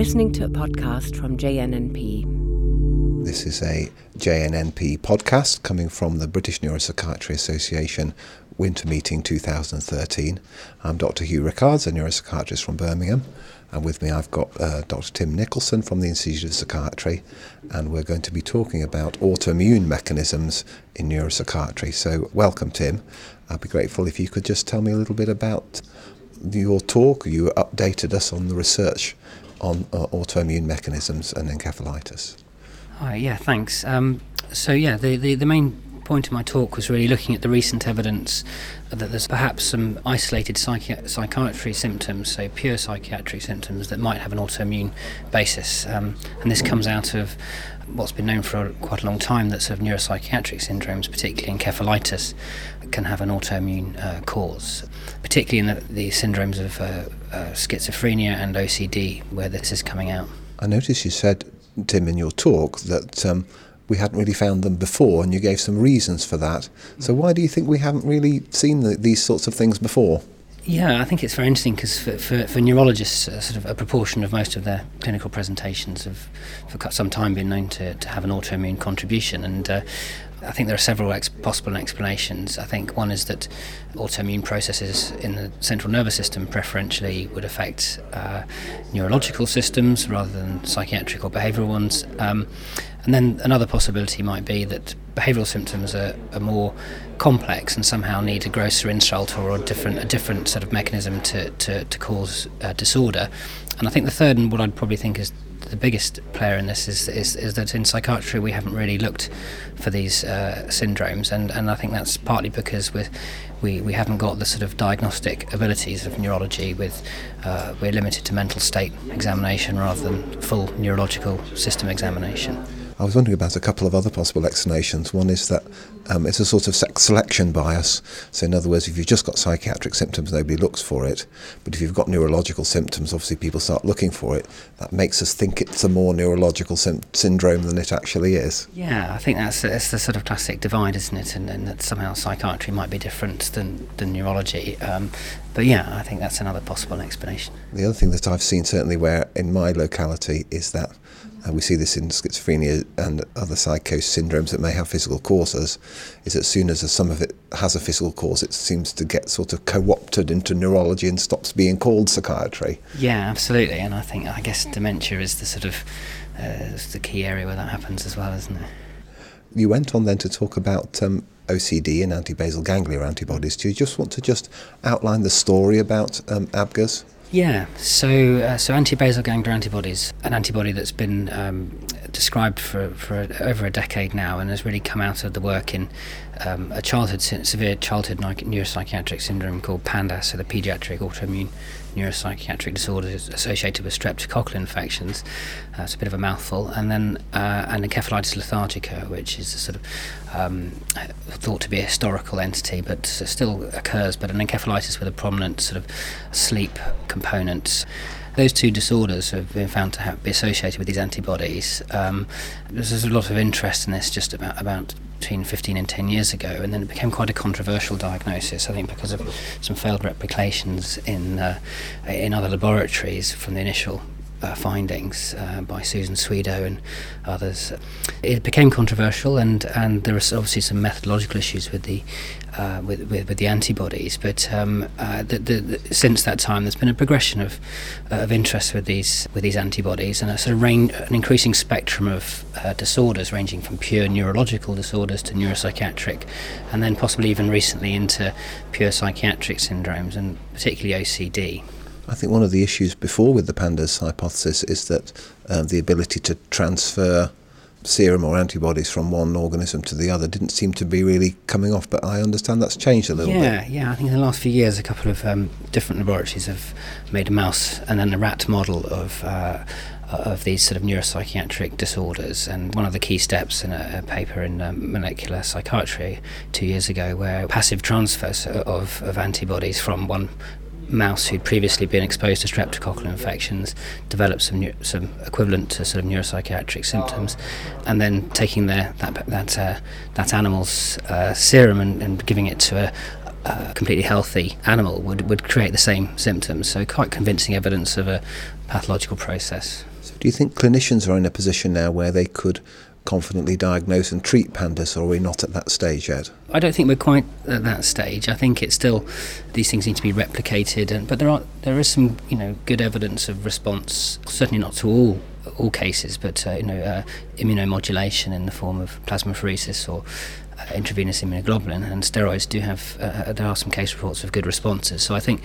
listening to a podcast from JNNP. This is a JNNP podcast coming from the British Neuropsychiatry Association Winter Meeting 2013. I'm Dr. Hugh Rickards, a neuropsychiatrist from Birmingham, and with me I've got uh, Dr. Tim Nicholson from the Institute of Psychiatry, and we're going to be talking about autoimmune mechanisms in neuropsychiatry. So, welcome, Tim. I'd be grateful if you could just tell me a little bit about your talk. You updated us on the research on uh, autoimmune mechanisms and encephalitis. Hi, yeah, thanks. Um, so, yeah, the, the, the main point of my talk was really looking at the recent evidence that there's perhaps some isolated psychi- psychiatry symptoms, so pure psychiatric symptoms, that might have an autoimmune basis. Um, and this comes out of what's been known for quite a long time that sort of neuropsychiatric syndromes, particularly encephalitis, can have an autoimmune uh, cause, particularly in the, the syndromes of uh, uh, schizophrenia and OCD, where this is coming out. I noticed you said, Tim, in your talk that um, we hadn't really found them before, and you gave some reasons for that. So, why do you think we haven't really seen the, these sorts of things before? Yeah, I think it's very interesting because for, for, for, neurologists, uh, sort of a proportion of most of their clinical presentations have for some time been known to, to have an autoimmune contribution. And uh, I think there are several ex- possible explanations. I think one is that autoimmune processes in the central nervous system preferentially would affect uh, neurological systems rather than psychiatric or behavioural ones. Um, and then another possibility might be that behavioural symptoms are, are, more complex and somehow need a grosser insult or a different a different sort of mechanism to, to, to cause uh, disorder. And I think the third and what I'd probably think is the biggest player in this is, is, is that in psychiatry we haven't really looked for these uh, syndromes, and, and I think that's partly because we we, we haven't got the sort of diagnostic abilities of neurology. With uh, we're limited to mental state examination rather than full neurological system examination. I was wondering about a couple of other possible explanations. One is that um, it's a sort of sex selection bias. So, in other words, if you've just got psychiatric symptoms, nobody looks for it. But if you've got neurological symptoms, obviously people start looking for it. That makes us think it's a more neurological sim- syndrome than it actually is. Yeah, I think that's, that's the sort of classic divide, isn't it? And, and that somehow psychiatry might be different than, than neurology. Um, but yeah, I think that's another possible explanation. The other thing that I've seen, certainly where in my locality, is that and we see this in schizophrenia and other psychosis syndromes that may have physical causes, is that as soon as some of it has a physical cause, it seems to get sort of co-opted into neurology and stops being called psychiatry. Yeah, absolutely. And I think, I guess dementia is the sort of uh, the key area where that happens as well, isn't it? You went on then to talk about um, OCD and anti-basal ganglia antibodies. Do you just want to just outline the story about um, ABGAs? Yeah, so uh, so anti-basal ganglia antibodies, an antibody that's been um, described for, for over a decade now and has really come out of the work in um, a childhood severe childhood neuropsychiatric syndrome called PANDAS, so the pediatric autoimmune neuropsychiatric disorders associated with streptococcal infections. Uh, it's a bit of a mouthful. And then uh, and encephalitis lethargica, which is sort of um, thought to be a historical entity, but still occurs, but an encephalitis with a prominent sort of sleep component. Those two disorders have been found to have, be associated with these antibodies. Um, there's a lot of interest in this just about, about between 15 and 10 years ago, and then it became quite a controversial diagnosis. I think because of some failed replications in uh, in other laboratories from the initial uh, findings uh, by Susan Swedo and others. It became controversial, and, and there are obviously some methodological issues with the uh, with, with, with the antibodies. But um, uh, the, the, the, since that time, there's been a progression of uh, of interest with these with these antibodies, and a sort of range, an increasing spectrum of uh, disorders, ranging from pure neurological disorders to neuropsychiatric, and then possibly even recently into pure psychiatric syndromes, and particularly OCD. I think one of the issues before with the pandas hypothesis is that uh, the ability to transfer serum or antibodies from one organism to the other didn't seem to be really coming off, but I understand that's changed a little yeah, bit. Yeah, yeah. I think in the last few years, a couple of um, different laboratories have made a mouse and then a rat model of. Uh, of these sort of neuropsychiatric disorders, and one of the key steps in a, a paper in um, molecular psychiatry two years ago, where passive transfers of, of antibodies from one mouse who'd previously been exposed to streptococcal infections developed some some equivalent to sort of neuropsychiatric symptoms, and then taking their that that uh, that animal's uh, serum and, and, giving it to a, a completely healthy animal would, would create the same symptoms. So quite convincing evidence of a pathological process. Do you think clinicians are in a position now where they could confidently diagnose and treat pandas, or are we not at that stage yet? I don't think we're quite at that stage. I think it's still these things need to be replicated, and but there are there is some you know good evidence of response. Certainly not to all all cases, but uh, you know uh, immunomodulation in the form of plasmapheresis or uh, intravenous immunoglobulin and steroids do have uh, uh, there are some case reports of good responses. So I think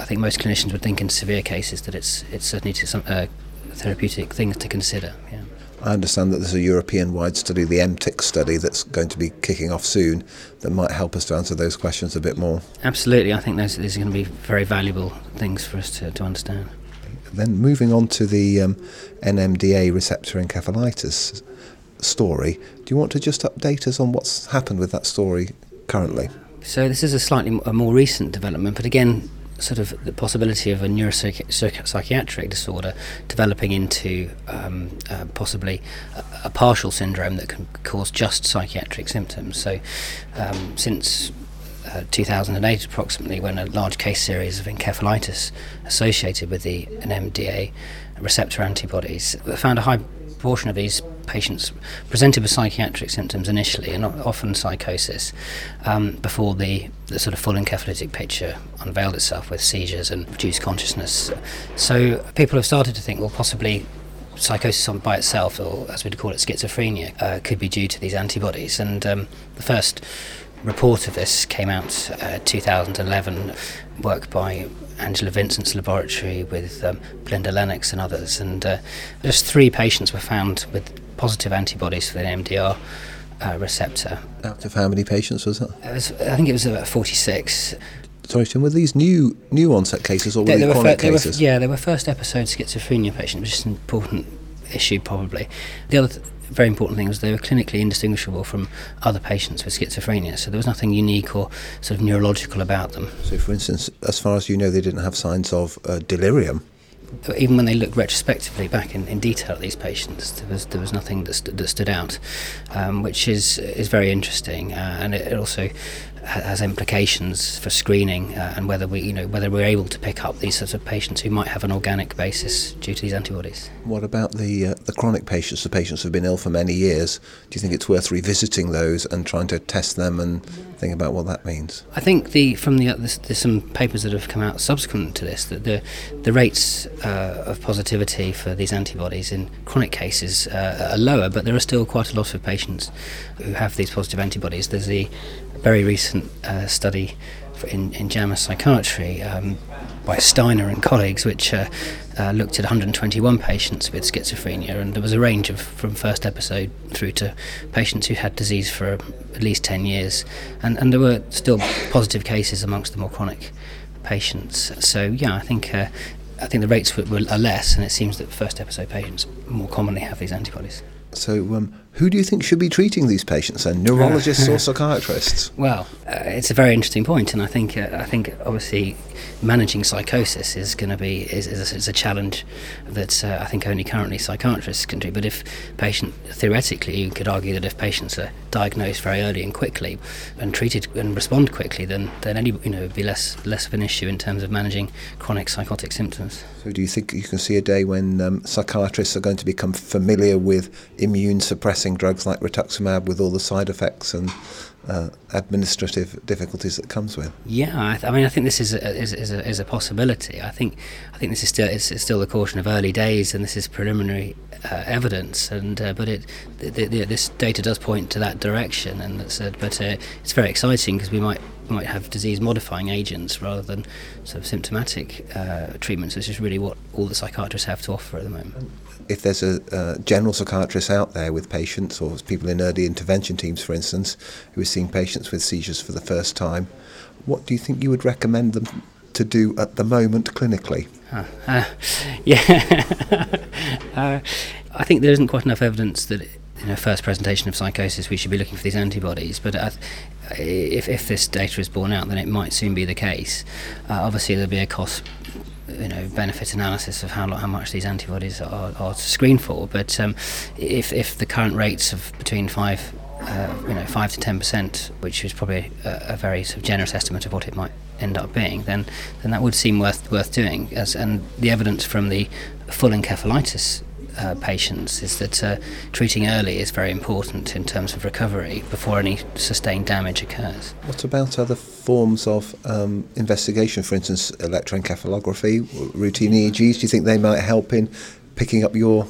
I think most clinicians would think in severe cases that it's it's certainly some uh, therapeutic things to consider. Yeah. I understand that there's a European wide study, the EMTICS study, that's going to be kicking off soon that might help us to answer those questions a bit more. Absolutely. I think those, these are going to be very valuable things for us to, to understand. Then moving on to the um, NMDA receptor encephalitis story, do you want to just update us on what's happened with that story currently? So this is a slightly a more recent development, but again, sort of the possibility of a neuropsychiatric disorder developing into um, uh, possibly a, a, partial syndrome that can cause just psychiatric symptoms. So, um, since uh, 2008, approximately, when a large case series of encephalitis associated with the NMDA receptor antibodies found a high proportion of these patients presented with psychiatric symptoms initially, and often psychosis, um, before the, the sort of full encephalitic picture unveiled itself with seizures and reduced consciousness. So people have started to think, well, possibly psychosis by itself, or as we'd call it, schizophrenia, uh, could be due to these antibodies. And um, the first report of this came out uh, 2011, work by Angela Vincent's laboratory with um, Belinda Lennox and others, and uh, just three patients were found with positive antibodies for the NMDA uh, receptor. Out of how many patients was that? Was, I think it was about 46. Sorry, Tim, were these new new onset cases or were they, they, chronic fir- cases? Were, yeah, they were first episode schizophrenia patients, which is an important issue probably. The other th- very important thing was they were clinically indistinguishable from other patients with schizophrenia, so there was nothing unique or sort of neurological about them. So, for instance, as far as you know, they didn't have signs of uh, delirium even when they looked retrospectively back in, in detail at these patients, there was there was nothing that, st- that stood out, um, which is is very interesting, uh, and it, it also has implications for screening uh, and whether we, you know, whether we're able to pick up these sorts of patients who might have an organic basis due to these antibodies. What about the uh, the chronic patients, the patients who've been ill for many years? Do you think it's worth revisiting those and trying to test them and think about what that means? I think the from the there's, there's some papers that have come out subsequent to this that the the rates uh, of positivity for these antibodies in chronic cases uh, are lower, but there are still quite a lot of patients who have these positive antibodies. There's the very recent uh, study in, in JAMA Psychiatry um, by Steiner and colleagues, which uh, uh, looked at 121 patients with schizophrenia, and there was a range of from first episode through to patients who had disease for at least 10 years, and, and there were still positive cases amongst the more chronic patients. So yeah, I think uh, I think the rates were, were, are less, and it seems that first episode patients more commonly have these antibodies. So, um, who do you think should be treating these patients then, neurologists or psychiatrists? Well, uh, it's a very interesting point, and I think uh, I think obviously managing psychosis is going to be is, is, a, is, a, challenge that uh, I think only currently psychiatrists can do. But if patient theoretically, you could argue that if patients are diagnosed very early and quickly and treated and respond quickly, then then any you know would be less less of an issue in terms of managing chronic psychotic symptoms. So, do you think you can see a day when um, psychiatrists are going to become familiar with immune suppressing drugs like rituximab with all the side effects and uh, administrative difficulties that comes with. Yeah, I, th- I mean, I think this is a, is, is, a, is a possibility. I think I think this is still it's, still the caution of early days, and this is preliminary uh, evidence. And uh, but it the, the, this data does point to that direction, and that's, but uh, it's very exciting because we might might have disease modifying agents rather than sort of symptomatic uh, treatments, which is really what all the psychiatrists have to offer at the moment. If there's a, a, general psychiatrist out there with patients or people in early intervention teams, for instance, who are seeing patients with seizures for the first time, what do you think you would recommend them to do at the moment clinically? Uh, uh, yeah, uh, I think there isn't quite enough evidence that in a first presentation of psychosis we should be looking for these antibodies, but if, if this data is borne out, then it might soon be the case. Uh, obviously, there'll be a cost you know benefit analysis of how how much these antibodies are, are to screen for. But um, if if the current rates of between five uh, you know five to ten percent, which is probably a, a, very sort of generous estimate of what it might end up being, then then that would seem worth worth doing. As and the evidence from the full encephalitis uh, patients is that uh, treating early is very important in terms of recovery before any sustained damage occurs. What about other forms of um, investigation, for instance, electroencephalography, routine EEGs? Do you think they might help in picking up your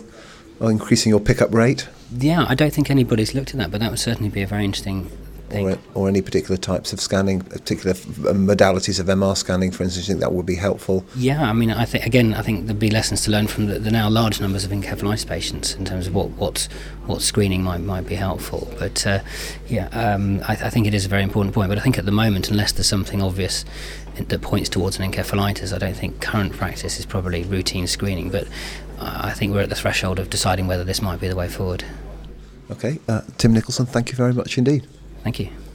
or increasing your pickup rate? Yeah, I don't think anybody's looked at that, but that would certainly be a very interesting or, or, any particular types of scanning, particular uh, modalities of MR scanning, for instance, you think that would be helpful? Yeah, I mean, I think again, I think there'd be lessons to learn from the, the now large numbers of encephalitis patients in terms of what what, what screening might might be helpful. But uh, yeah, um, I, I think it is a very important point. But I think at the moment, unless there's something obvious that points towards an encephalitis, I don't think current practice is probably routine screening. But I think we're at the threshold of deciding whether this might be the way forward. Okay, uh, Tim Nicholson, thank you very much indeed. Thank you.